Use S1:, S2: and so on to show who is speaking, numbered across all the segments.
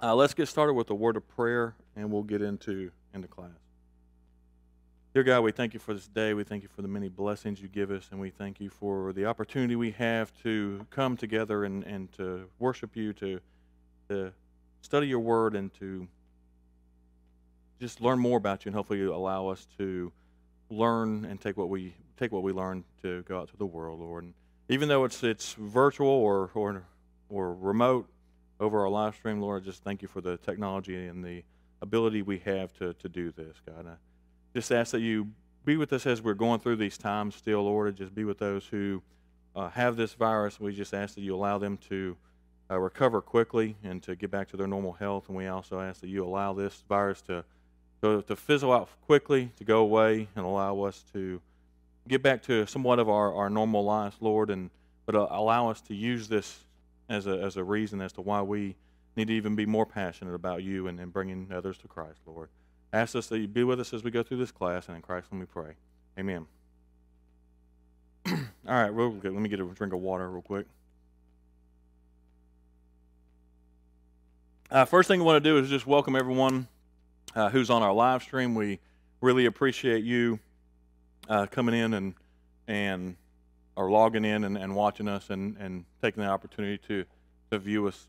S1: Uh, let's get started with a word of prayer, and we'll get into into class. Dear God, we thank you for this day. We thank you for the many blessings you give us, and we thank you for the opportunity we have to come together and, and to worship you, to, to study your word, and to just learn more about you, and hopefully you allow us to learn and take what we take what we learn to go out to the world, Lord. And even though it's it's virtual or or or remote over our live stream, Lord, just thank you for the technology and the ability we have to, to do this, God. I just ask that you be with us as we're going through these times still, Lord, and just be with those who uh, have this virus. We just ask that you allow them to uh, recover quickly and to get back to their normal health. And we also ask that you allow this virus to, to, to fizzle out quickly, to go away, and allow us to get back to somewhat of our, our normal lives, Lord, and but uh, allow us to use this as a, as a reason as to why we need to even be more passionate about you and, and bringing others to Christ, Lord. Ask us that you be with us as we go through this class, and in Christ let me pray. Amen. All right, real quick, let me get a drink of water real quick. Uh, first thing I want to do is just welcome everyone uh, who's on our live stream. We really appreciate you uh, coming in and and or logging in and, and watching us and, and taking the opportunity to, to view us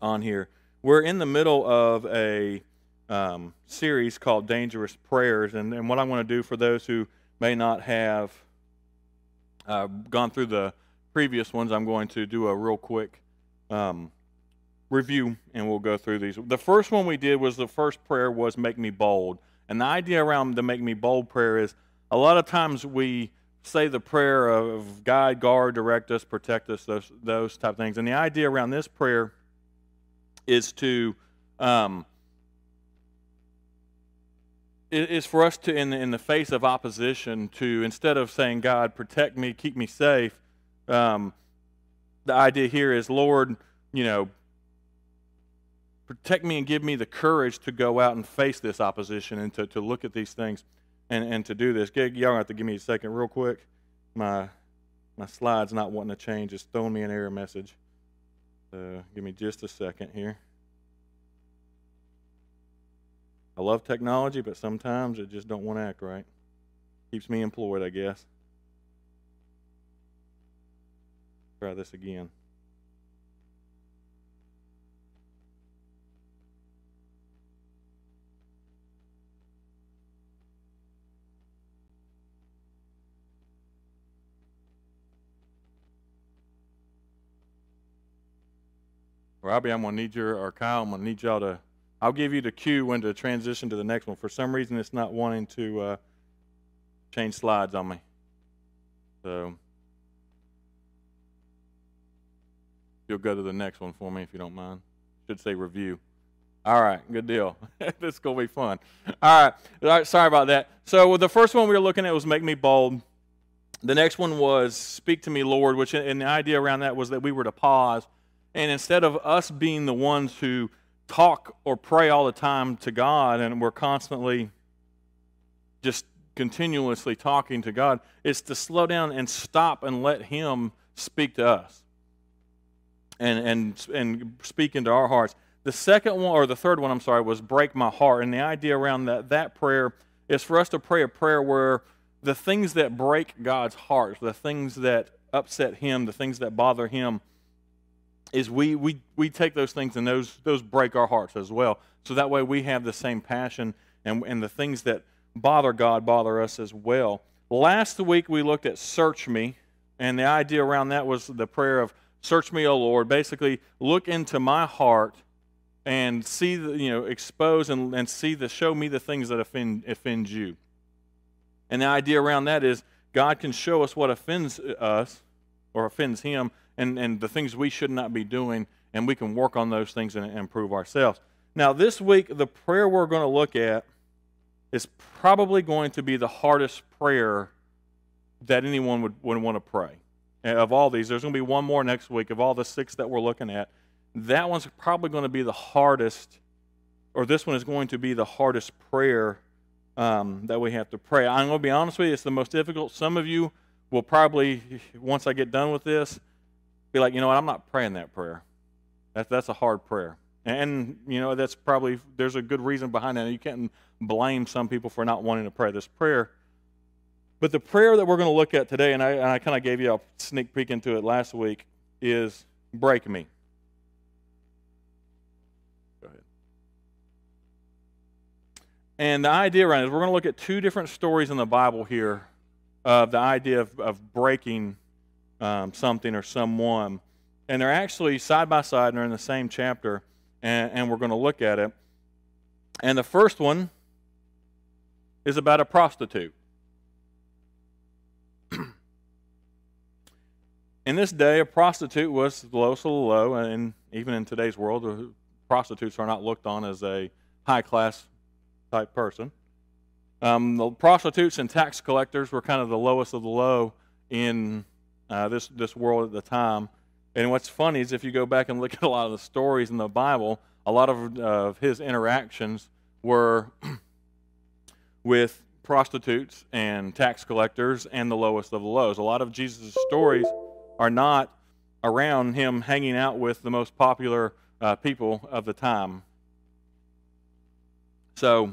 S1: on here. We're in the middle of a um, series called Dangerous Prayers, and, and what I want to do for those who may not have uh, gone through the previous ones, I'm going to do a real quick um, review, and we'll go through these. The first one we did was the first prayer was "Make me bold," and the idea around the "Make me bold" prayer is a lot of times we say the prayer of guide, guard, direct us, protect us, those those type of things, and the idea around this prayer is to um, is for us to in the, in the face of opposition to instead of saying god protect me keep me safe um, the idea here is lord you know protect me and give me the courage to go out and face this opposition and to, to look at these things and, and to do this y'all have to give me a second real quick my my slide's not wanting to change it's throwing me an error message so give me just a second here. I love technology, but sometimes it just don't want to act right. Keeps me employed, I guess. Try this again. Robbie, I'm going to need your, or Kyle, I'm going to need y'all to, I'll give you the cue when to transition to the next one. For some reason, it's not wanting to uh, change slides on me. So you'll go to the next one for me if you don't mind. Should say review. All right, good deal. this is going to be fun. All right. All right, sorry about that. So the first one we were looking at was Make Me Bold. The next one was Speak to Me, Lord, which, and the idea around that was that we were to pause and instead of us being the ones who talk or pray all the time to God and we're constantly just continuously talking to God, it's to slow down and stop and let Him speak to us and, and, and speak into our hearts. The second one, or the third one, I'm sorry, was break my heart. And the idea around that, that prayer is for us to pray a prayer where the things that break God's heart, the things that upset Him, the things that bother Him, is we, we, we take those things and those, those break our hearts as well. So that way we have the same passion and, and the things that bother God bother us as well. Last week we looked at search me, and the idea around that was the prayer of search me, O Lord. Basically, look into my heart and see the, you know, expose and, and see the, show me the things that offend, offend you. And the idea around that is God can show us what offends us or offends him and, and the things we should not be doing, and we can work on those things and, improve ourselves. Now, this week, the prayer we're going to look at is probably going to be the hardest prayer that anyone would, would want to pray. Of all these, there's going to be one more next week. Of all the six that we're looking at, that one's probably going to be the hardest, or this one is going to be the hardest prayer um, that we have to pray. I'm going to be honest with you, it's the most difficult. Some of you will probably, once I get done with this, be like, you know what, I'm not praying that prayer. That's, that's a hard prayer. And, you know, that's probably, there's a good reason behind that. You can't blame some people for not wanting to pray this prayer. But the prayer that we're going to look at today, and I, I kind of gave you a sneak peek into it last week, is break me. Go ahead. And the idea around it is we're going to look at two different stories in the Bible here of the idea of, of breaking um, something or someone. And they're actually side by side and they're in the same chapter, and, and we're going to look at it. And the first one is about a prostitute. in this day, a prostitute was the lowest of the low, and even in today's world, prostitutes are not looked on as a high class type person. Um, the prostitutes and tax collectors were kind of the lowest of the low in uh, this this world at the time. And what's funny is if you go back and look at a lot of the stories in the Bible, a lot of uh, his interactions were with prostitutes and tax collectors and the lowest of the lows. A lot of Jesus' stories are not around him hanging out with the most popular uh, people of the time. So,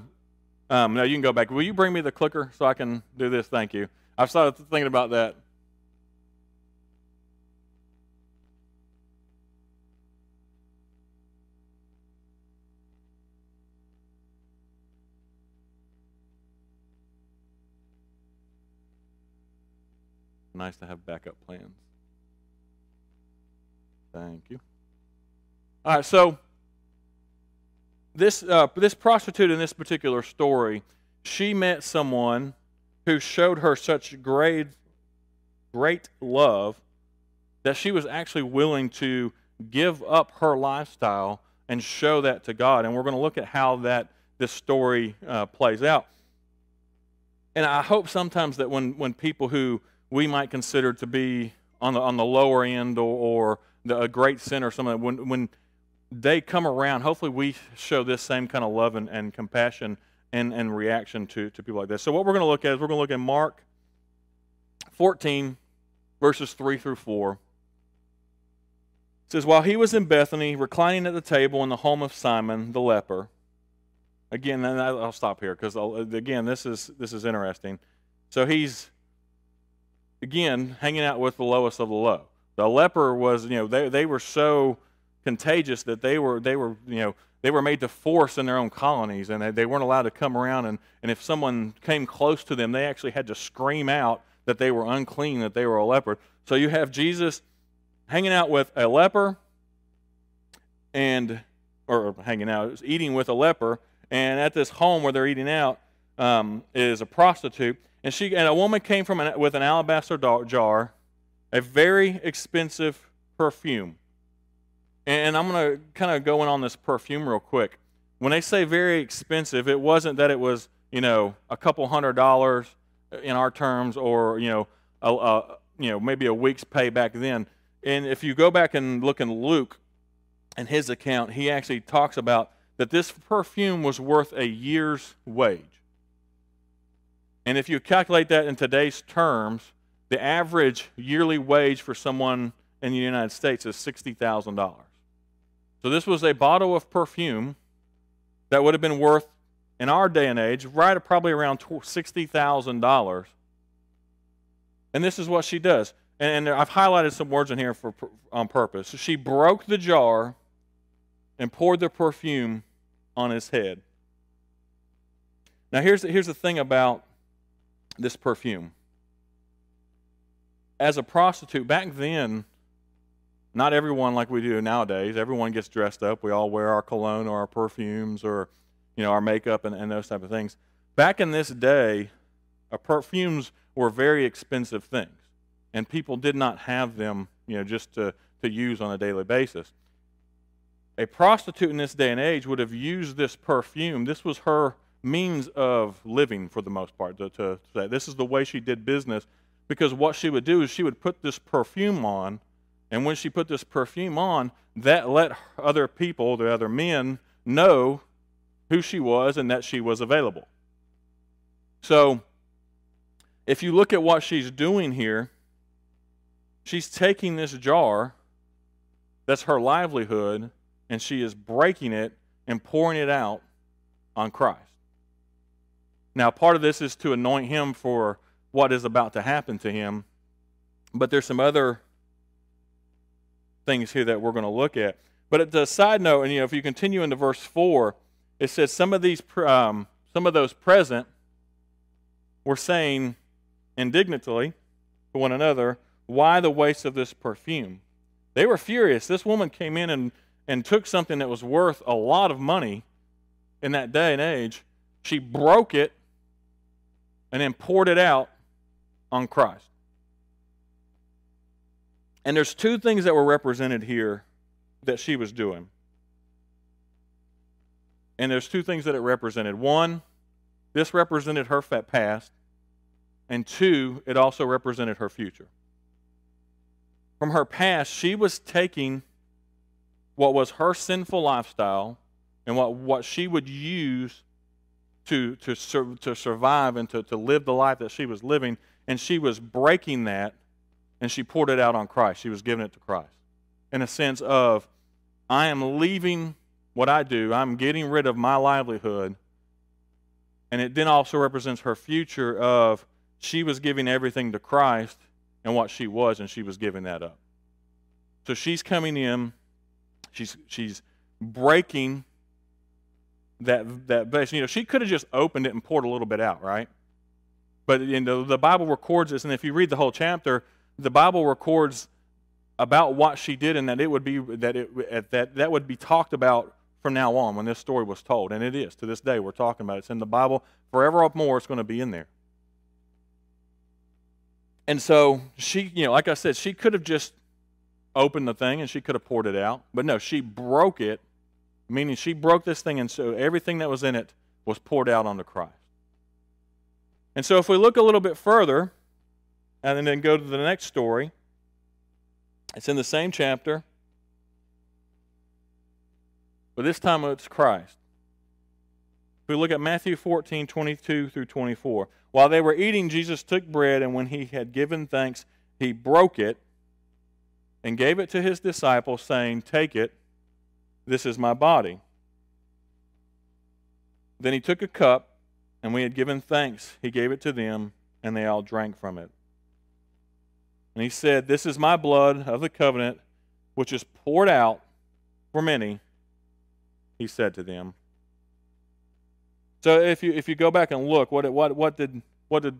S1: um, now you can go back. Will you bring me the clicker so I can do this? Thank you. I've started thinking about that. Nice to have backup plans. Thank you. All right, so this uh, this prostitute in this particular story, she met someone who showed her such great great love that she was actually willing to give up her lifestyle and show that to God. And we're going to look at how that this story uh, plays out. And I hope sometimes that when when people who we might consider to be on the on the lower end or, or the, a great sinner or something. When when they come around, hopefully we show this same kind of love and, and compassion and, and reaction to, to people like this. So what we're going to look at is we're going to look at Mark 14, verses 3 through 4. It says, While he was in Bethany, reclining at the table in the home of Simon the leper. Again, I'll stop here because again, this is this is interesting. So he's again, hanging out with the lowest of the low. The leper was, you know, they, they were so contagious that they were, they were, you know, they were made to force in their own colonies and they, they weren't allowed to come around. And, and if someone came close to them, they actually had to scream out that they were unclean, that they were a leper. So you have Jesus hanging out with a leper and, or hanging out, eating with a leper. And at this home where they're eating out um, is a prostitute. And she and a woman came from an, with an alabaster jar, a very expensive perfume. And I'm going to kind of go in on this perfume real quick. When they say very expensive, it wasn't that it was you know a couple hundred dollars in our terms, or you know a, a you know maybe a week's pay back then. And if you go back and look in Luke and his account, he actually talks about that this perfume was worth a year's wage. And if you calculate that in today's terms, the average yearly wage for someone in the United States is $60,000. So this was a bottle of perfume that would have been worth, in our day and age, right probably around $60,000. And this is what she does. And I've highlighted some words in here for, on purpose. She broke the jar and poured the perfume on his head. Now, here's, here's the thing about this perfume. As a prostitute, back then, not everyone like we do nowadays. Everyone gets dressed up. We all wear our cologne or our perfumes or, you know, our makeup and, and those type of things. Back in this day, uh, perfumes were very expensive things, and people did not have them, you know, just to, to use on a daily basis. A prostitute in this day and age would have used this perfume. This was her means of living for the most part. To, to, say this is the way she did business, because what she would do is she would put this perfume on, and when she put this perfume on, that let other people, the other men, know who she was and that she was available. So, if you look at what she's doing here, she's taking this jar that's her livelihood and she is breaking it and pouring it out on Christ. Now, part of this is to anoint him for what is about to happen to him, but there's some other things here that we're going to look at. But at the side note, and you know, if you continue into verse four, it says some of these, um, some of those present, were saying indignantly to one another, "Why the waste of this perfume?" They were furious. This woman came in and and took something that was worth a lot of money in that day and age. She broke it and then poured it out on Christ. And there's two things that were represented here that she was doing. And there's two things that it represented. One, this represented her past, and two, it also represented her future. From her past, she was taking what was her sinful lifestyle and what, what she would use to, to, sur- to survive and to, to live the life that she was living, and she was breaking that and she poured it out on Christ. She was giving it to Christ in a sense of, I am leaving what I do, I'm getting rid of my livelihood. And it then also represents her future of she was giving everything to Christ and what she was, and she was giving that up. So she's coming in, she's she's breaking that that base. You know, she could have just opened it and poured a little bit out, right? But you know, the Bible records this, and if you read the whole chapter, the Bible records about what she did, and that it would be that it that that would be talked about from now on when this story was told, and it is to this day. We're talking about it. It's in the Bible forever more. It's going to be in there. And so she, you know, like I said, she could have just opened the thing and she could have poured it out, but no, she broke it, meaning she broke this thing, and so everything that was in it was poured out onto Christ. And so if we look a little bit further, and then go to the next story. It's in the same chapter, but this time it's Christ. If we look at Matthew 14, 22 through 24. While they were eating, Jesus took bread, and when he had given thanks, he broke it and gave it to his disciples, saying, Take it, this is my body. Then he took a cup, and he had given thanks, he gave it to them, and they all drank from it. And he said, This is my blood of the covenant, which is poured out for many, he said to them. So if you if you go back and look, what what what did what did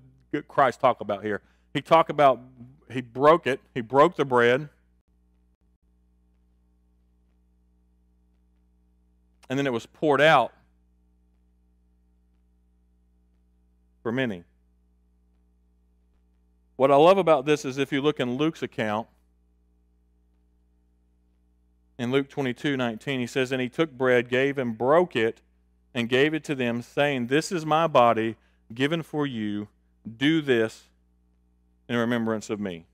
S1: Christ talk about here? He talked about he broke it, he broke the bread. And then it was poured out for many. What I love about this is if you look in Luke's account, in Luke 22 19, he says, And he took bread, gave and broke it, and gave it to them, saying, This is my body given for you. Do this in remembrance of me.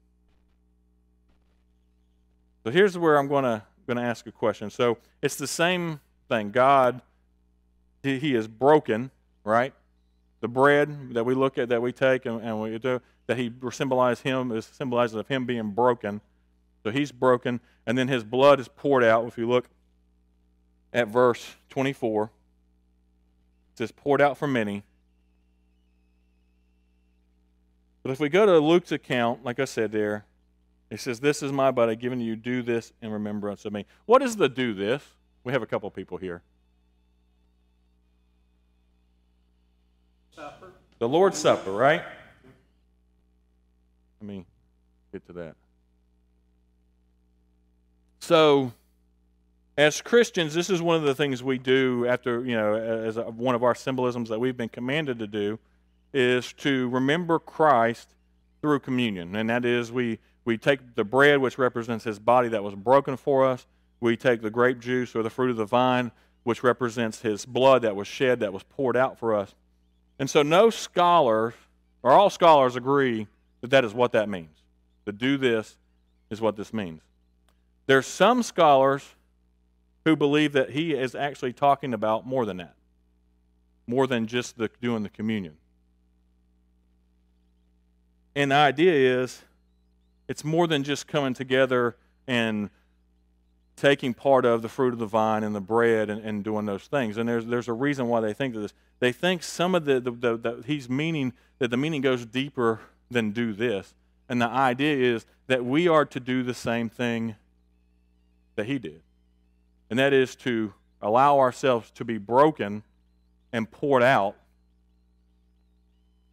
S1: So here's where I'm going to going to ask a question. So it's the same thing. God, he is broken, right? The bread that we look at, that we take, and, and we do, that he symbolizes him is symbolizes of him being broken. So he's broken, and then his blood is poured out. If you look at verse 24, it says, poured out for many. But if we go to Luke's account, like I said there, it says, This is my body given to you. Do this in remembrance of me. What is the do this? We have a couple people here. Supper. The Lord's Supper, right? Let me get to that. So, as Christians, this is one of the things we do after, you know, as a, one of our symbolisms that we've been commanded to do is to remember Christ through communion. And that is we, we take the bread, which represents his body that was broken for us. We take the grape juice or the fruit of the vine, which represents his blood that was shed, that was poured out for us. And so, no scholar, or all scholars agree that that is what that means. To do this is what this means. There's some scholars who believe that he is actually talking about more than that, more than just the, doing the communion. And the idea is it's more than just coming together and taking part of the fruit of the vine and the bread and, and doing those things. And there's, there's a reason why they think this. They think some of the, the, the, the, he's meaning that the meaning goes deeper than do this. And the idea is that we are to do the same thing that he did. And that is to allow ourselves to be broken and poured out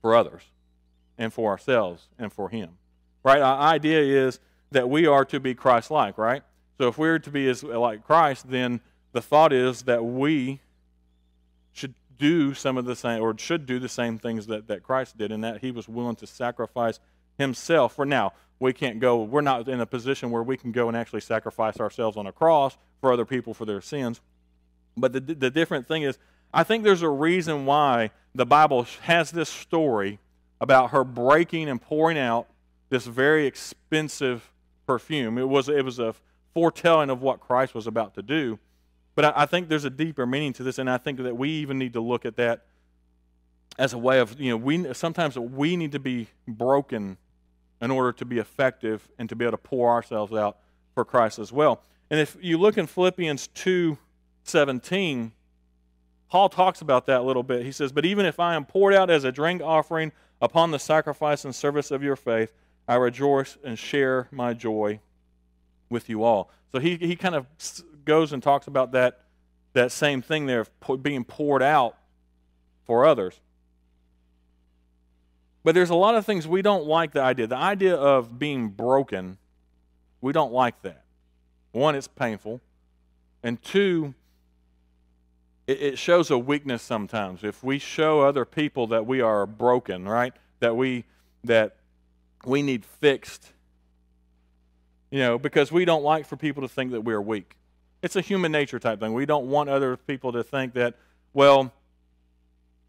S1: for others and for ourselves and for him. Right? Our idea is that we are to be Christ like, right? So if we're to be as like Christ, then the thought is that we should do some of the same, or should do the same things that, that Christ did, and that he was willing to sacrifice himself. For now, we can't go, we're not in a position where we can go and actually sacrifice ourselves on a cross for other people for their sins. But the, the different thing is, I think there's a reason why the Bible has this story about her breaking and pouring out this very expensive perfume. It was, it was a foretelling of what Christ was about to do. But I, I think there's a deeper meaning to this, and I think that we even need to look at that as a way of, you know, we sometimes we need to be broken in order to be effective and to be able to pour ourselves out for Christ as well. And if you look in Philippians 2 17, Paul talks about that a little bit. He says, But even if I am poured out as a drink offering upon the sacrifice and service of your faith, I rejoice and share my joy with you all. So he, he kind of goes and talks about that, that same thing there of being poured out for others. But there's a lot of things we don't like the idea. The idea of being broken, we don't like that. One, it's painful. And two, it, it shows a weakness sometimes. If we show other people that we are broken, right? That we that we need fixed you know, because we don't like for people to think that we're weak. It's a human nature type thing. We don't want other people to think that, well,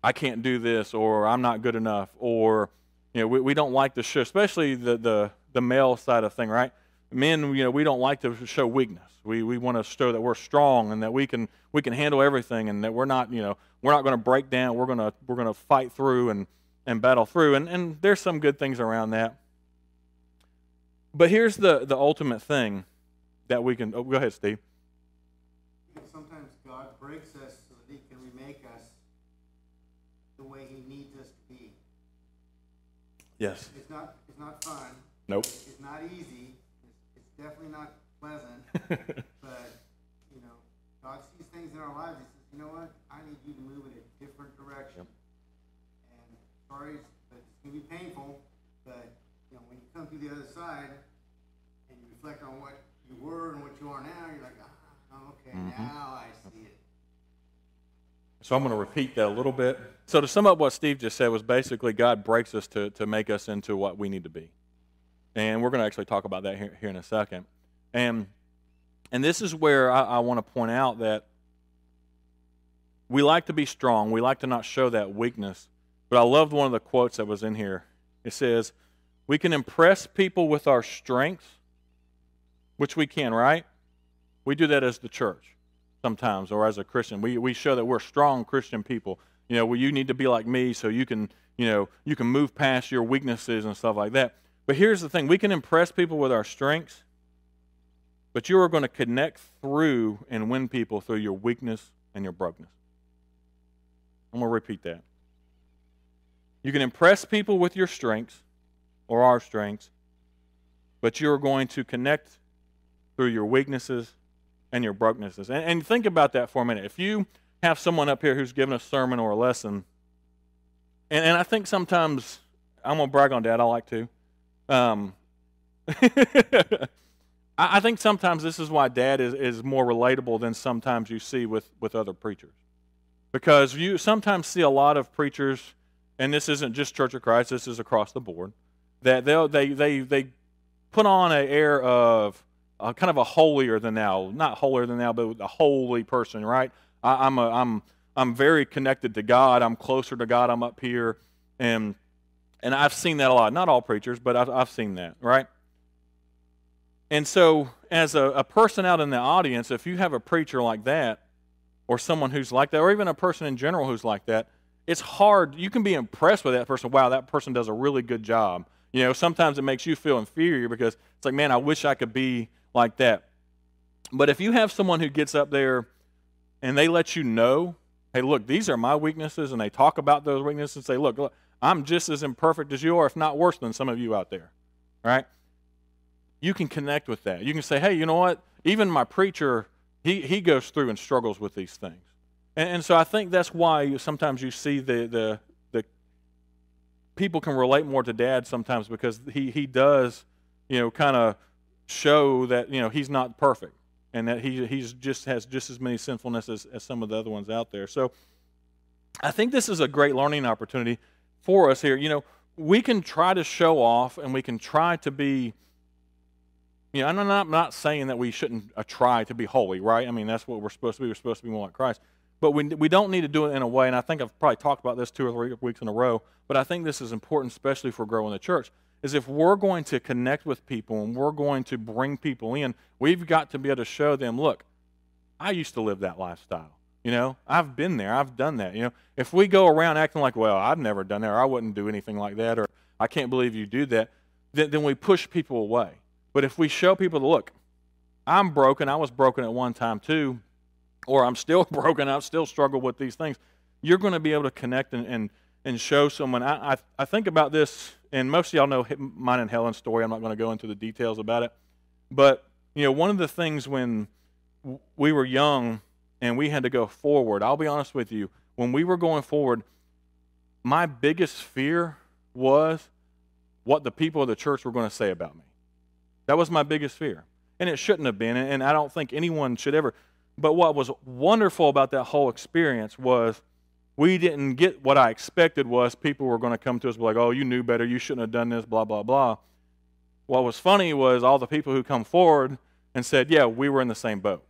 S1: I can't do this, or I'm not good enough, or you know, we, we don't like to show, especially the, the the male side of thing, right? Men, you know, we don't like to show weakness. We we want to show that we're strong and that we can we can handle everything, and that we're not, you know, we're not going to break down. We're gonna we're gonna fight through and and battle through, and and there's some good things around that. But here's the, the ultimate thing that we can. Oh, go ahead, Steve.
S2: Sometimes God breaks us so that He can remake us the way He needs us to be.
S1: Yes.
S2: It's not. It's not fun.
S1: Nope.
S2: It's not easy. It's, it's definitely not pleasant. but you know, God sees things in our lives. He says, "You know what? I need you to move in a different direction." Yep. And sorry, but it's gonna be painful. But come through the other side and you reflect on what you were and what you are now, you're like, ah, okay, mm-hmm. now I see it.
S1: So I'm going to repeat that a little bit. So to sum up what Steve just said was basically God breaks us to, to make us into what we need to be. And we're going to actually talk about that here, here in a second. And, and this is where I, I want to point out that we like to be strong. We like to not show that weakness. But I loved one of the quotes that was in here. It says, we can impress people with our strengths, which we can, right? We do that as the church sometimes or as a Christian. We, we show that we're strong Christian people. You know, well, you need to be like me so you can, you know, you can move past your weaknesses and stuff like that. But here's the thing we can impress people with our strengths, but you are going to connect through and win people through your weakness and your brokenness. I'm going to repeat that. You can impress people with your strengths, or our strengths, but you're going to connect through your weaknesses and your brokennesses. And, and, think about that for a minute. If you have someone up here who's given a sermon or a lesson, and, and I think sometimes, I'm to brag on dad, I like to. Um, I, I think sometimes this is why dad is, is more relatable than sometimes you see with, with other preachers. Because you sometimes see a lot of preachers, and this isn't just Church of Christ, this is across the board that they they they they put on an air of uh, kind of a holier than thou, not holier than thou, but a holy person, right? I, I'm a, I'm I'm very connected to God. I'm closer to God. I'm up here, and and I've seen that a lot. Not all preachers, but I've, I've seen that, right? And so, as a, a person out in the audience, if you have a preacher like that, or someone who's like that, or even a person in general who's like that, it's hard. You can be impressed with that person. Wow, that person does a really good job. You know, sometimes it makes you feel inferior because it's like, man, I wish I could be like that. But if you have someone who gets up there and they let you know, hey, look, these are my weaknesses, and they talk about those weaknesses and say, look, look I'm just as imperfect as you are, if not worse than some of you out there, right? You can connect with that. You can say, hey, you know what? Even my preacher, he, he goes through and struggles with these things. And, and so I think that's why you, sometimes you see the, the, the people can relate more to dad sometimes because he, he does, you know, kind of show that, you know, he's not perfect and that he he's just has just as many sinfulness as, as some of the other ones out there. So I think this is a great learning opportunity for us here. You know, we can try to show off and we can try to be you know, I'm not, I'm not saying that we shouldn't uh, try to be holy, right? I mean, that's what we're supposed to be. We're supposed to be more like Christ. But we, we don't need to do it in a way, and I think I've probably talked about this two or three weeks in a row, but I think this is important, especially for growing the church, is if we're going to connect with people and we're going to bring people in, we've got to be able to show them, look, I used to live that lifestyle. You know, I've been there, I've done that. You know, if we go around acting like, well, I've never done that, or I wouldn't do anything like that, or I can't believe you do that, then, then we push people away. But if we show people, look, I'm broken, I was broken at one time too, or I'm still broken, I still struggle with these things, you're going to be able to connect and, and, and show someone. I, I, I think about this and most of y'all know mine and Helen's story. I'm not going to go into the details about it. But, you know, one of the things when we were young and we had to go forward, I'll be honest with you, when we were going forward, my biggest fear was what the people of the church were going to say about me. That was my biggest fear. And it shouldn't have been. And I don't think anyone should ever. But what was wonderful about that whole experience was we didn't get what I expected was people were going to come to us like, oh, you knew better, you shouldn't have done this, blah, blah, blah. What was funny was all the people who come forward and said, yeah, we were in the same boat.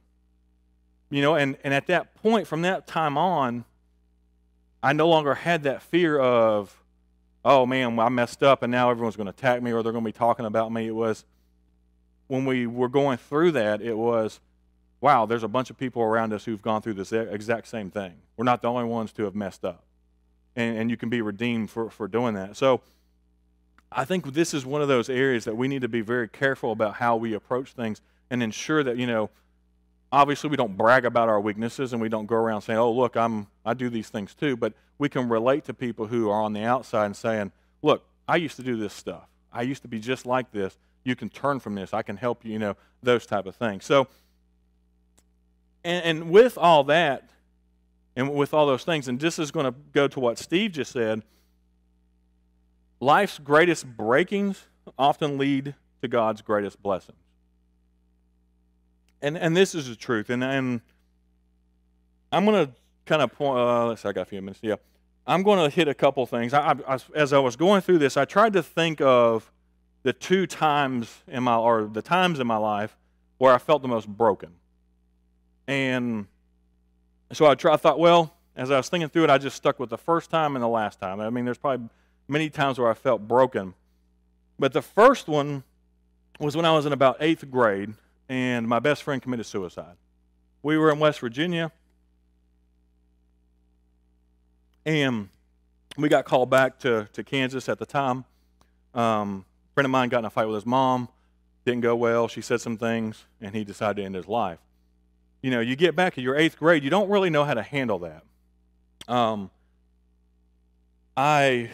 S1: You know, and, and at that point, from that time on, I no longer had that fear of, oh man, I messed up and now everyone's going to attack me or they're going to be talking about me. It was, when we were going through that, it was, wow, there's a bunch of people around us who've gone through this exact same thing. We're not the only ones to have messed up. And, and you can be redeemed for, for doing that. So I think this is one of those areas that we need to be very careful about how we approach things and ensure that, you know, obviously we don't brag about our weaknesses and we don't go around saying, oh, look, I'm, I do these things too. But we can relate to people who are on the outside and saying, look, I used to do this stuff. I used to be just like this. You can turn from this. I can help you, you know, those type of things. So, and, and with all that, and with all those things, and this is going to go to what Steve just said life's greatest breakings often lead to God's greatest blessings. And, and this is the truth. And, and I'm going to kind of point, uh, let's see, I got a few minutes. Yeah. I'm going to hit a couple things. I, I, as I was going through this, I tried to think of the two times in my, or the times in my life where I felt the most broken. And so I, I thought, well, as I was thinking through it, I just stuck with the first time and the last time. I mean, there's probably many times where I felt broken. But the first one was when I was in about eighth grade, and my best friend committed suicide. We were in West Virginia, and we got called back to, to Kansas at the time. Um, a friend of mine got in a fight with his mom. Didn't go well. She said some things, and he decided to end his life you know, you get back to your eighth grade, you don't really know how to handle that. Um, I,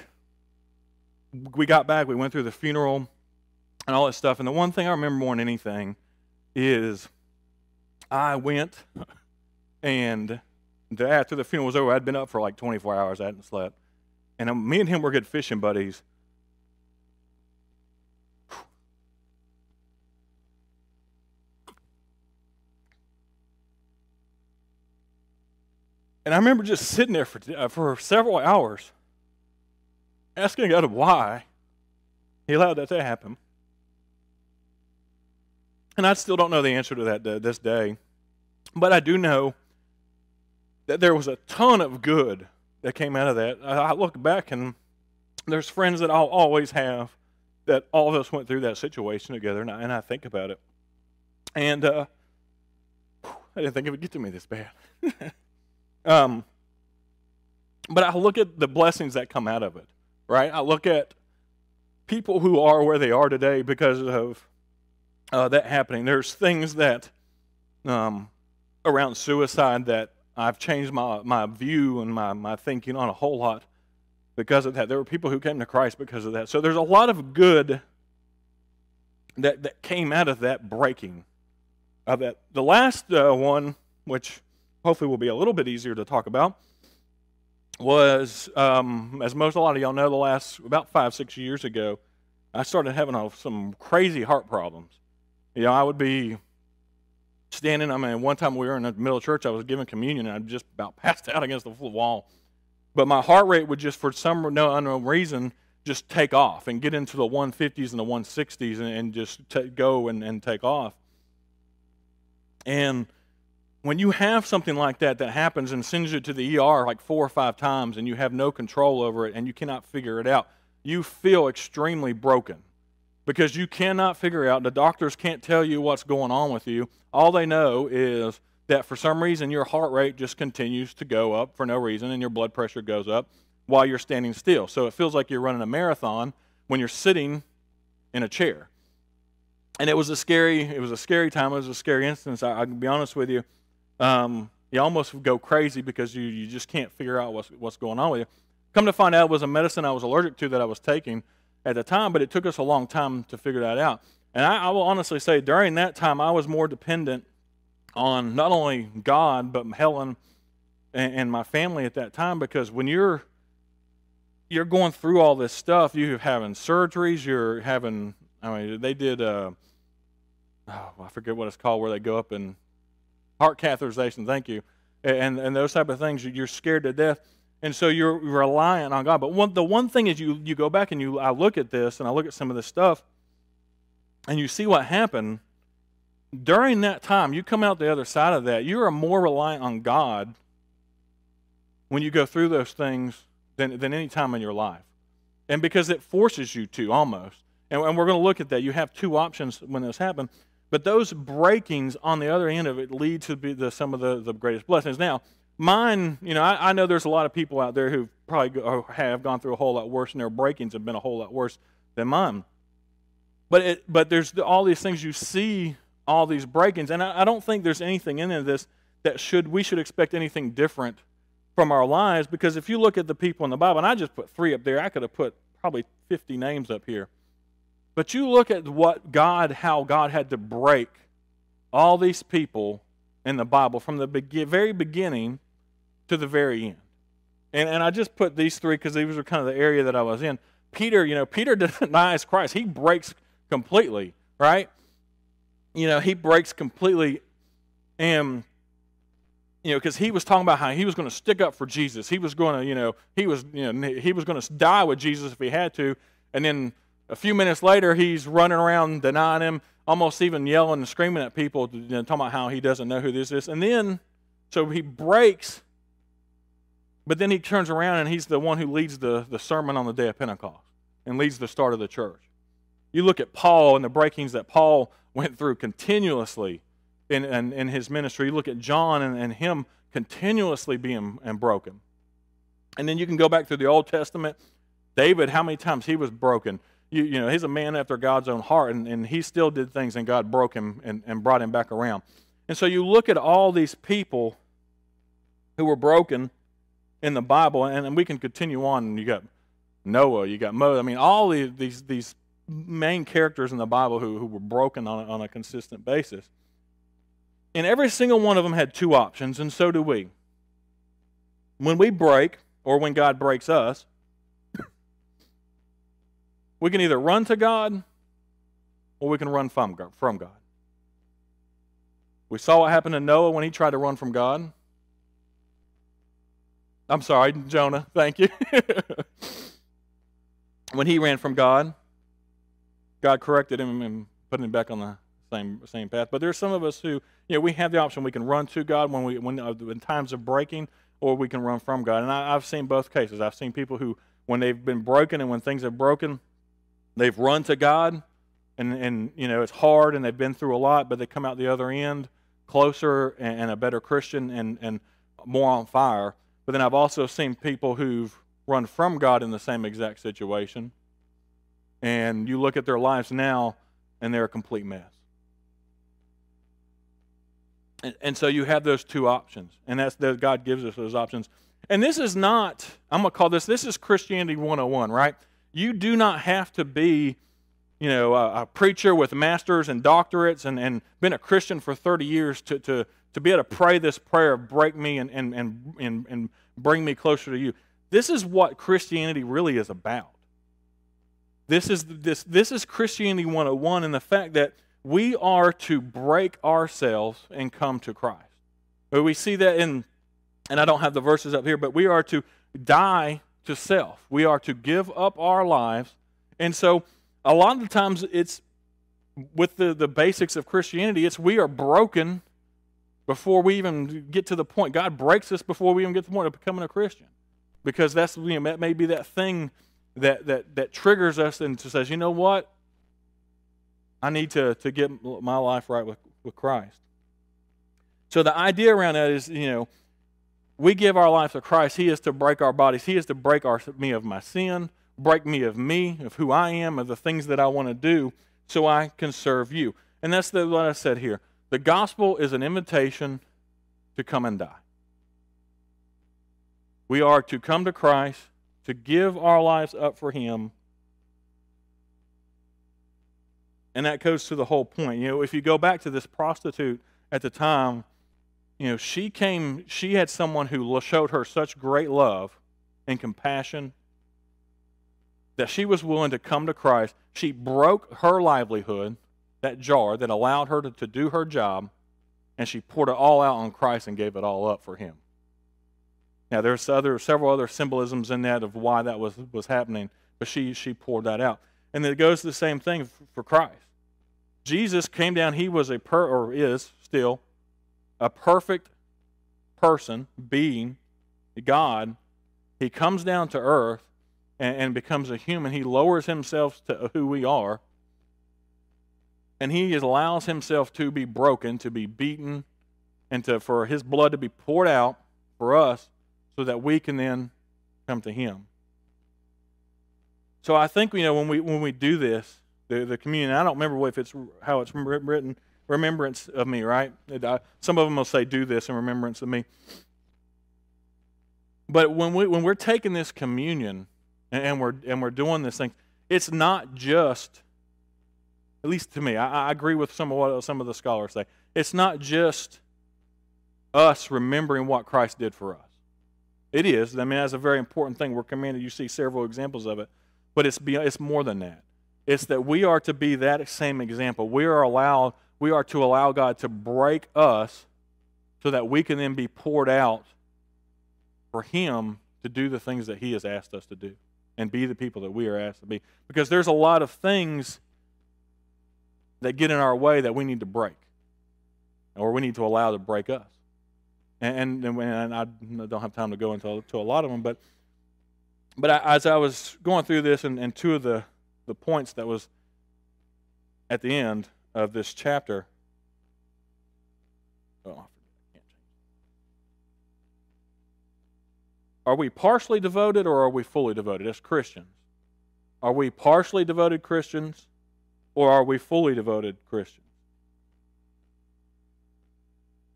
S1: we got back, we went through the funeral and all that stuff. And the one thing I remember more than anything is I went and after the funeral was over, I'd been up for like 24 hours, I hadn't slept. And um, me and him were good fishing buddies. And I remember just sitting there for, uh, for several hours asking God why He allowed that to happen. And I still don't know the answer to that to this day. But I do know that there was a ton of good that came out of that. I look back and there's friends that I'll always have that all of us went through that situation together, and I, and I think about it. And uh, I didn't think it would get to me this bad. Um, but I look at the blessings that come out of it, right? I look at people who are where they are today because of uh, that happening. There's things that um, around suicide that I've changed my, my view and my, my thinking on a whole lot because of that. There were people who came to Christ because of that. So there's a lot of good that, that came out of that breaking of that. The last uh, one, which hopefully will be a little bit easier to talk about, was, um, as most a lot of y'all know, the last about five, six years ago, I started having some crazy heart problems. You know, I would be standing. I mean, one time we were in the middle of church, I was giving communion, and I just about passed out against the wall. But my heart rate would just, for some no unknown reason, just take off and get into the 150s and the 160s and, and just go and, and take off. And when you have something like that that happens and sends you to the ER like four or five times and you have no control over it and you cannot figure it out, you feel extremely broken because you cannot figure out, the doctors can't tell you what's going on with you. All they know is that for some reason your heart rate just continues to go up for no reason and your blood pressure goes up while you're standing still. So it feels like you're running a marathon when you're sitting in a chair. And it was a scary, it was a scary time. It was a scary instance. I, I can be honest with you. Um, you almost go crazy because you, you just can't figure out what's, what's going on with you. Come to find out, it was a medicine I was allergic to that I was taking at the time, but it took us a long time to figure that out. And I, I will honestly say, during that time, I was more dependent on not only God, but Helen and, and my family at that time because when you're you're going through all this stuff, you're having surgeries, you're having, I mean, they did, uh, oh, I forget what it's called, where they go up and heart catheterization, thank you, and, and those type of things, you're scared to death. And so you're reliant on God. But one, the one thing is you, you go back and you I look at this and I look at some of this stuff and you see what happened during that time. You come out the other side of that. You are more reliant on God when you go through those things than, than any time in your life. And because it forces you to almost. And, and we're going to look at that. You have two options when this happens. But those breakings on the other end of it lead to be the, some of the, the greatest blessings. Now, mine, you know, I, I, know there's a lot of people out there who probably go, have gone through a whole lot worse, and their breakings have been a whole lot worse than mine. But it, but there's all these things you see, all these breakings, and I, I don't think there's anything in this that should we should expect anything different from our lives. Because if you look at the people in the Bible, and I just put three up there, I could have put probably 50 names up here. But you look at what God, how God had to break all these people in the Bible from the be- very beginning to the very end. And, and I just put these three because these were kind of the area that I was in. Peter, you know, Peter denies Christ. He breaks completely, right? You know, he breaks completely. And, you know, because he was talking about how he was going to stick up for Jesus. He was going to, you know, he was, you know, he was going to die with Jesus if he had to. And then a few minutes later, he's running around denying him, almost even yelling and screaming at people, you know, talking about how he doesn't know who this is. And then, so he breaks but then he turns around and he's the one who leads the, the sermon on the day of Pentecost and leads the start of the church. You look at Paul and the breakings that Paul went through continuously in, in, in his ministry. You look at John and, and him continuously being and broken. And then you can go back through the Old Testament. David, how many times he was broken. You, you know, he's a man after God's own heart, and, and he still did things, and God broke him and, and brought him back around. And so you look at all these people who were broken in the Bible, and, and we can continue on. You got Noah, you got Moses. I mean, all these, these, these main characters in the Bible who, who were broken on on a consistent basis. And every single one of them had two options, and so do we. When we break, or when God breaks us, we can either run to God or we can run from God. We saw what happened to Noah when he tried to run from God. I'm sorry, Jonah. Thank you. when he ran from God, God corrected him and put him back on the same same path. But there's some of us who, you know, we have the option. We can run to God when we when uh, in times of breaking, or we can run from God. And I, I've seen both cases. I've seen people who, when they've been broken and when things have broken, they've run to God, and and you know it's hard and they've been through a lot, but they come out the other end closer and, and a better Christian and and more on fire. But then I've also seen people who've run from God in the same exact situation. And you look at their lives now, and they're a complete mess. And, and so you have those two options, and that's that God gives us those options. And this is not, I'm going to call this, this is Christianity 101, right? You do not have to be, you know, a, a preacher with masters and doctorates and, and been a Christian for 30 years to, to, to be able to pray this prayer, break me and, and, and, and, and bring me closer to you. This is what Christianity really is about. This is, this, this is Christianity 101 and the fact that we are to break ourselves and come to Christ. We see that in, and I don't have the verses up here, but we are to die to self. We are to give up our lives. And so a lot of the times it's with the, the basics of Christianity, it's we are broken before we even get to the point. God breaks us before we even get to the point of becoming a Christian. Because that's you know, that may be that thing that, that, that triggers us and says, you know what? I need to, to get my life right with, with Christ. So the idea around that is, you know, we give our life to Christ. He is to break our bodies. He is to break our, me of my sin, break me of me, of who I am, of the things that I want to do, so I can serve you. And that's the, what I said here. The gospel is an invitation to come and die. We are to come to Christ, to give our lives up for Him. And that goes to the whole point. You know, if you go back to this prostitute at the time, you know, she came, she had someone who showed her such great love and compassion that she was willing to come to Christ. She broke her livelihood, that jar that allowed her to, to do her job, and she poured it all out on Christ and gave it all up for him. Now, there's other, several other symbolisms in that of why that was, was happening, but she, she poured that out. And it goes to the same thing for Christ. Jesus came down, he was a, per, or is still, a perfect person, being, God, he comes down to earth and, and, becomes a human. He lowers himself to who we are. And he allows himself to be broken, to be beaten, and to, for his blood to be poured out for us so that we can then come to him. So I think, you know, when we, when we do this, the, the communion, I don't remember if it's how it's written remembrance of me, right? Some of them will say, do this in remembrance of me. But when, we, when we're taking this communion and we're, and we're doing this thing, it's not just, at least to me, I, I agree with some of what some of the scholars say, it's not just us remembering what Christ did for us. It is. I mean, that's a very important thing. We're commanded, you see several examples of it, but it's, beyond, it's more than that. It's that we are to be that same example. We are allowed we are to allow God to break us so that we can then be poured out for Him to do the things that He has asked us to do and be the people that we are asked to be. Because there's a lot of things that get in our way that we need to break or we need to allow to break us. And, and, and I don't have time to go into to a lot of them, but but I, as I was going through this and, and two of the, the points that was at the end, of this chapter. Oh, Are we partially devoted or are we fully devoted as Christians? Are we partially devoted Christians or are we fully devoted Christians?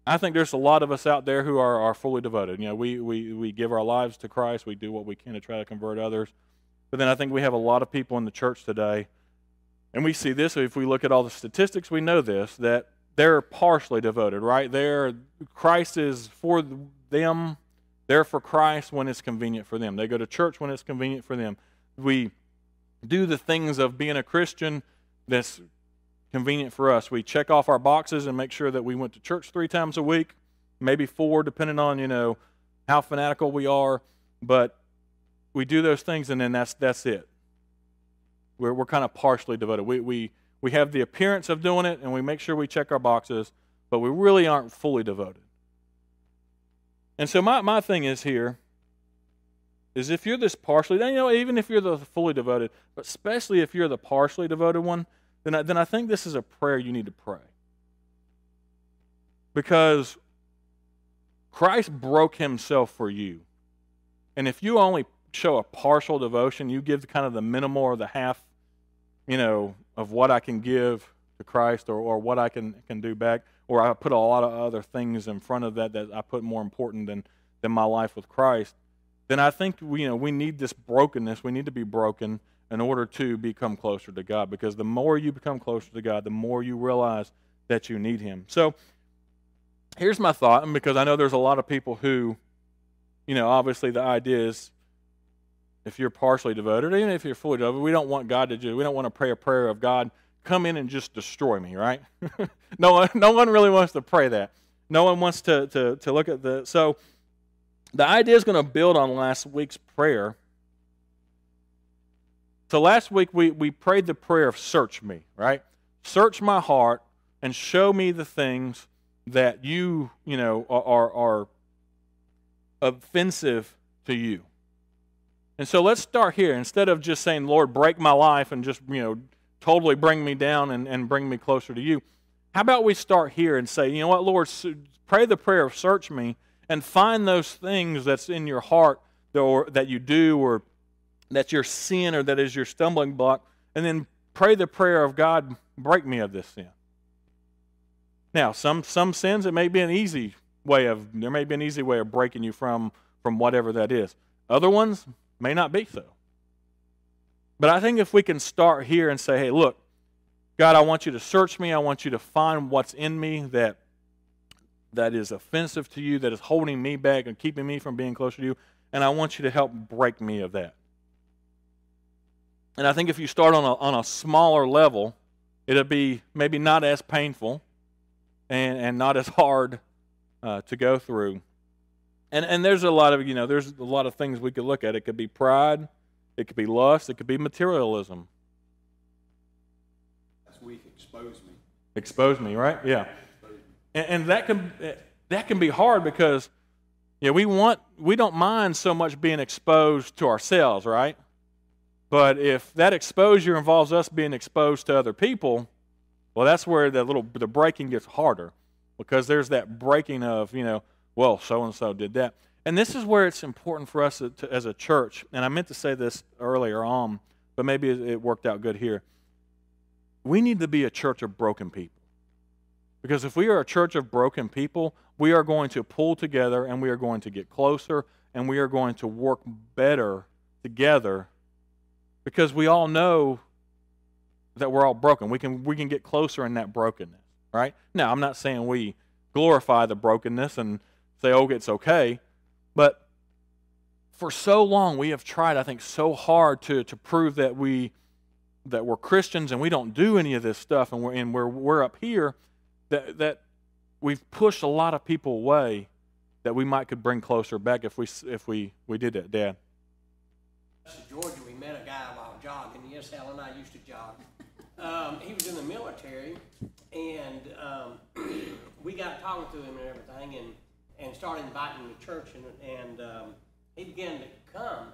S1: I think there's a lot of us out there who are, are fully devoted. You know, we, we, we give our lives to Christ, we do what we can to try to convert others. But then I think we have a lot of people in the church today and we see this if we look at all the statistics, we know this that they're partially devoted, right? They're Christ is for them. They're for Christ when it's convenient for them. They go to church when it's convenient for them. We do the things of being a Christian that's convenient for us. We check off our boxes and make sure that we went to church three times a week, maybe four, depending on you know how fanatical we are. But we do those things, and then that's that's it. We're, we're kind of partially devoted. We, we, we have the appearance of doing it, and we make sure we check our boxes, but we really aren't fully devoted. And so my, my thing is here is if you're this partially, you know, even if you're the fully devoted, but especially if you're the partially devoted one, then I, then I think this is a prayer you need to pray. Because Christ broke himself for you. And if you only show a partial devotion, you give kind of the minimal or the half you know, of what I can give to Christ or, or what I can, can do back, or I put a lot of other things in front of that that I put more important than, than my life with Christ, then I think we, you know, we need this brokenness. We need to be broken in order to become closer to God. Because the more you become closer to God, the more you realize that you need Him. So here's my thought, and because I know there's a lot of people who, you know, obviously the idea is if you're partially devoted, even if you're fully devoted, we don't want God to do, we don't want to pray a prayer of God, come in and just destroy me, right? no, one, no one really wants to pray that. No one wants to, to, to look at the. So the idea is going to build on last week's prayer so last week we, we prayed the prayer of search me, right? Search my heart and show me the things that you, you know, are, are offensive to you. And so let's start here. Instead of just saying, Lord, break my life and just, you know, totally bring me down and, and bring me closer to you, how about we start here and say, you know what, Lord, pray the prayer of search me and find those things that's in your heart or, that you do or that's your sin or that is your stumbling block, and then pray the prayer of God, break me of this sin. Now, some some sins it may be an easy way of there may be an easy way of breaking you from from whatever that is. Other ones may not be so. But I think if we can start here and say, hey, look, God, I want you to search me. I want you to find what's in me that that is offensive to you, that is holding me back and keeping me from being closer to you, and I want you to help break me of that. And I think if you start on a, on a smaller level, it'll be maybe not as painful and, and not as hard uh, to go through. And, and there's a lot of, you know, there's a lot of things we could look at. It could be pride, it could be lust, it could be materialism.
S3: Last week, expose me.
S1: Expose me, right? Yeah. And, and that can that can be hard because yeah, we want we don't mind so much being exposed to ourselves, right? But if that exposure involves us being exposed to other people, well, that's where the little the breaking gets harder because there's that breaking of you know, well, so and so did that, and this is where it's important for us to, as a church. And I meant to say this earlier on, but maybe it worked out good here. We need to be a church of broken people. Because if we are a church of broken people, we are going to pull together and we are going to get closer and we are going to work better together because we all know that we're all broken. We can we can get closer in that brokenness, right? Now, I'm not saying we glorify the brokenness and say, "Oh, it's okay," but for so long we have tried, I think, so hard to to prove that we that we're Christians and we don't do any of this stuff, and we're and we're we're up here that that we've pushed a lot of people away that we might could bring closer back if we if we we did that, Dad.
S4: Georgia, we met a guy while jogging. Yes, Helen and I used to jog. Um, he was in the military, and um, we got talking to him and everything, and, and started inviting to church, and, and um, he began to come.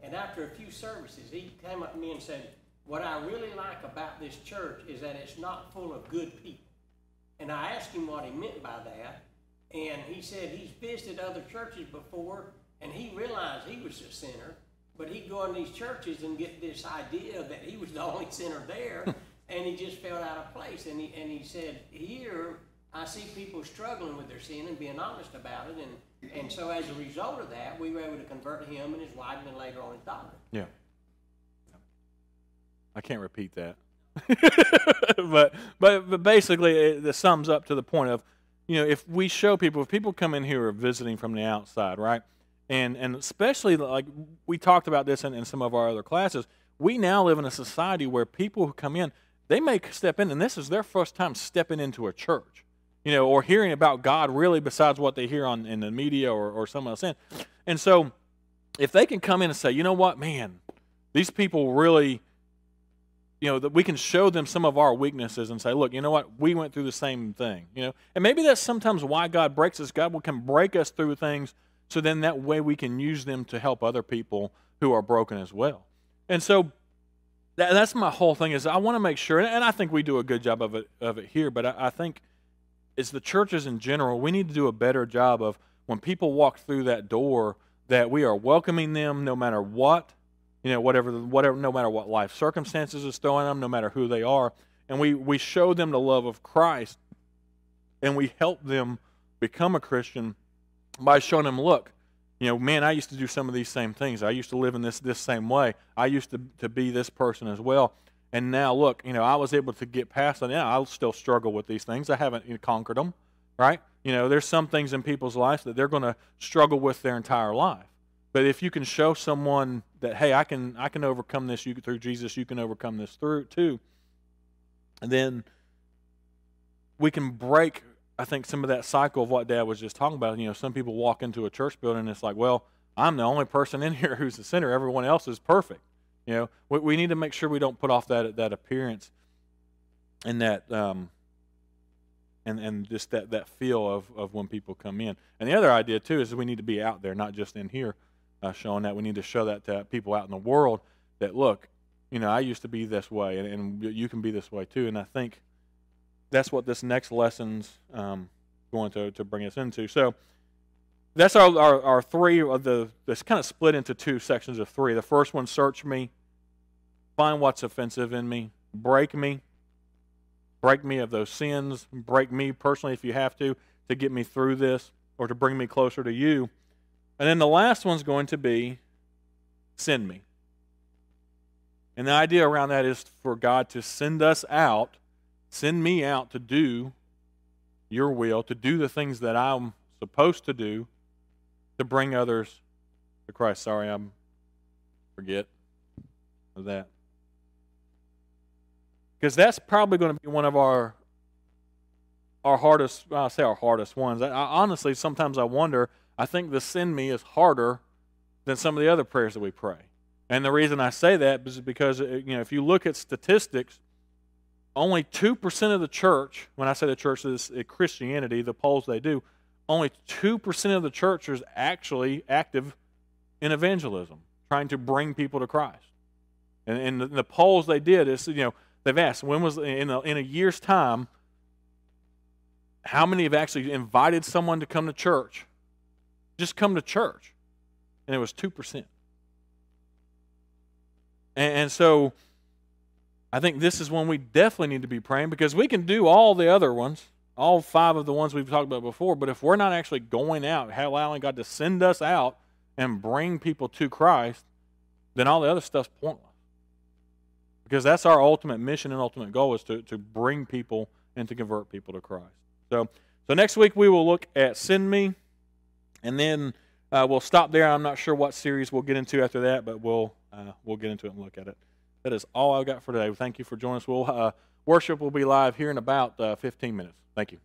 S4: And after a few services, he came up to me and said, "What I really like about this church is that it's not full of good people." And I asked him what he meant by that, and he said he's visited other churches before, and he realized he was a sinner but he'd go in these churches and get this idea that he was the only sinner there, and he just felt out of place. And he, and he said, Here, I see people struggling with their sin and being honest about it. And, and so as a result of that, we were able to convert him and his wife, and then later on his daughter.
S1: Yeah. I can't repeat that. but, but, but basically, it, it sums up to the point of, you know, if we show people, if people come in here or visiting from the outside, right? and and especially like we talked about this in, in some of our other classes we now live in a society where people who come in they may step in and this is their first time stepping into a church you know or hearing about god really besides what they hear on in the media or, or someone else in and so if they can come in and say you know what man these people really you know that we can show them some of our weaknesses and say look you know what we went through the same thing you know? And maybe that's sometimes why god breaks us. God can break us through things so then that way we can use them to help other people who are broken as well. And so that, that's my whole thing is I want to make sure, and I think we do a good job of it, of it here, but I, I think as the churches in general, we need to do a better job of when people walk through that door that we are welcoming them no matter what, you know, whatever, whatever, no matter what life circumstances is throwing them, no matter who they are, and we, we show them the love of Christ and we help them become a Christian by showing them, look, you know, man, I used to do some of these same things. I used to live in this this same way. I used to to be this person as well. And now, look, you know, I was able to get past it. Now, I'll still struggle with these things. I haven't conquered them, right? You know, there's some things in people's lives that they're going to struggle with their entire life. But if you can show someone that, hey, I can, I can overcome this you, through Jesus, you can overcome this through too, and then we can break, I think, some of that cycle of what Dad was just talking about. You know, some people walk into a church building and it's like, well, I'm the only person in here who's a sinner. Everyone else is perfect. You know, we, we need to make sure we don't put off that that appearance and that um, and and just that that feel of of when people come in. And the other idea too is we need to be out there, not just in here, uh, showing that. We need to show that to people out in the world that look, you know, I used to be this way, and, and you can be this way too. And I think that's what this next lesson's um, going to to bring us into. So that's our, our, our three of the that's kind of split into two sections of three. The first one, search me, find what's offensive in me, break me, break me of those sins, break me personally if you have to, to get me through this or to bring me closer to you. And then the last one's going to be send me. And the idea around that is for God to send us out, send me out to do your will, to do the things that I'm supposed to do to bring others to Christ. Sorry, I'm forget that. Because that's probably going to be one of our our hardest, I'll say our hardest ones. I, I, honestly, sometimes I wonder, I think the send me is harder than some of the other prayers that we pray. And the reason I say that is because, uh, you know, if you look at statistics, only 2% of the church, when I say the church is Christianity, the polls they do, only 2% of the church is actually active in evangelism, trying to bring people to Christ. And, and the, the, polls they did is, you know, they've asked, when was, in a, in a year's time, how many have actually invited someone to come to church? Just come to church. And it was 2%. And, and so I think this is one we definitely need to be praying because we can do all the other ones all five of the ones we've talked about before, but if we're not actually going out, allowing God to send us out and bring people to Christ, then all the other stuff's pointless. Because that's our ultimate mission and ultimate goal is to, to bring people and to convert people to Christ. So, so next week we will look at Send Me, and then uh, we'll stop there. I'm not sure what series we'll get into after that, but we'll uh, we'll get into it and look at it. That is all I've got for today. Thank you for joining us. We'll uh, worship will be live here in about uh, 15 minutes. Thank you.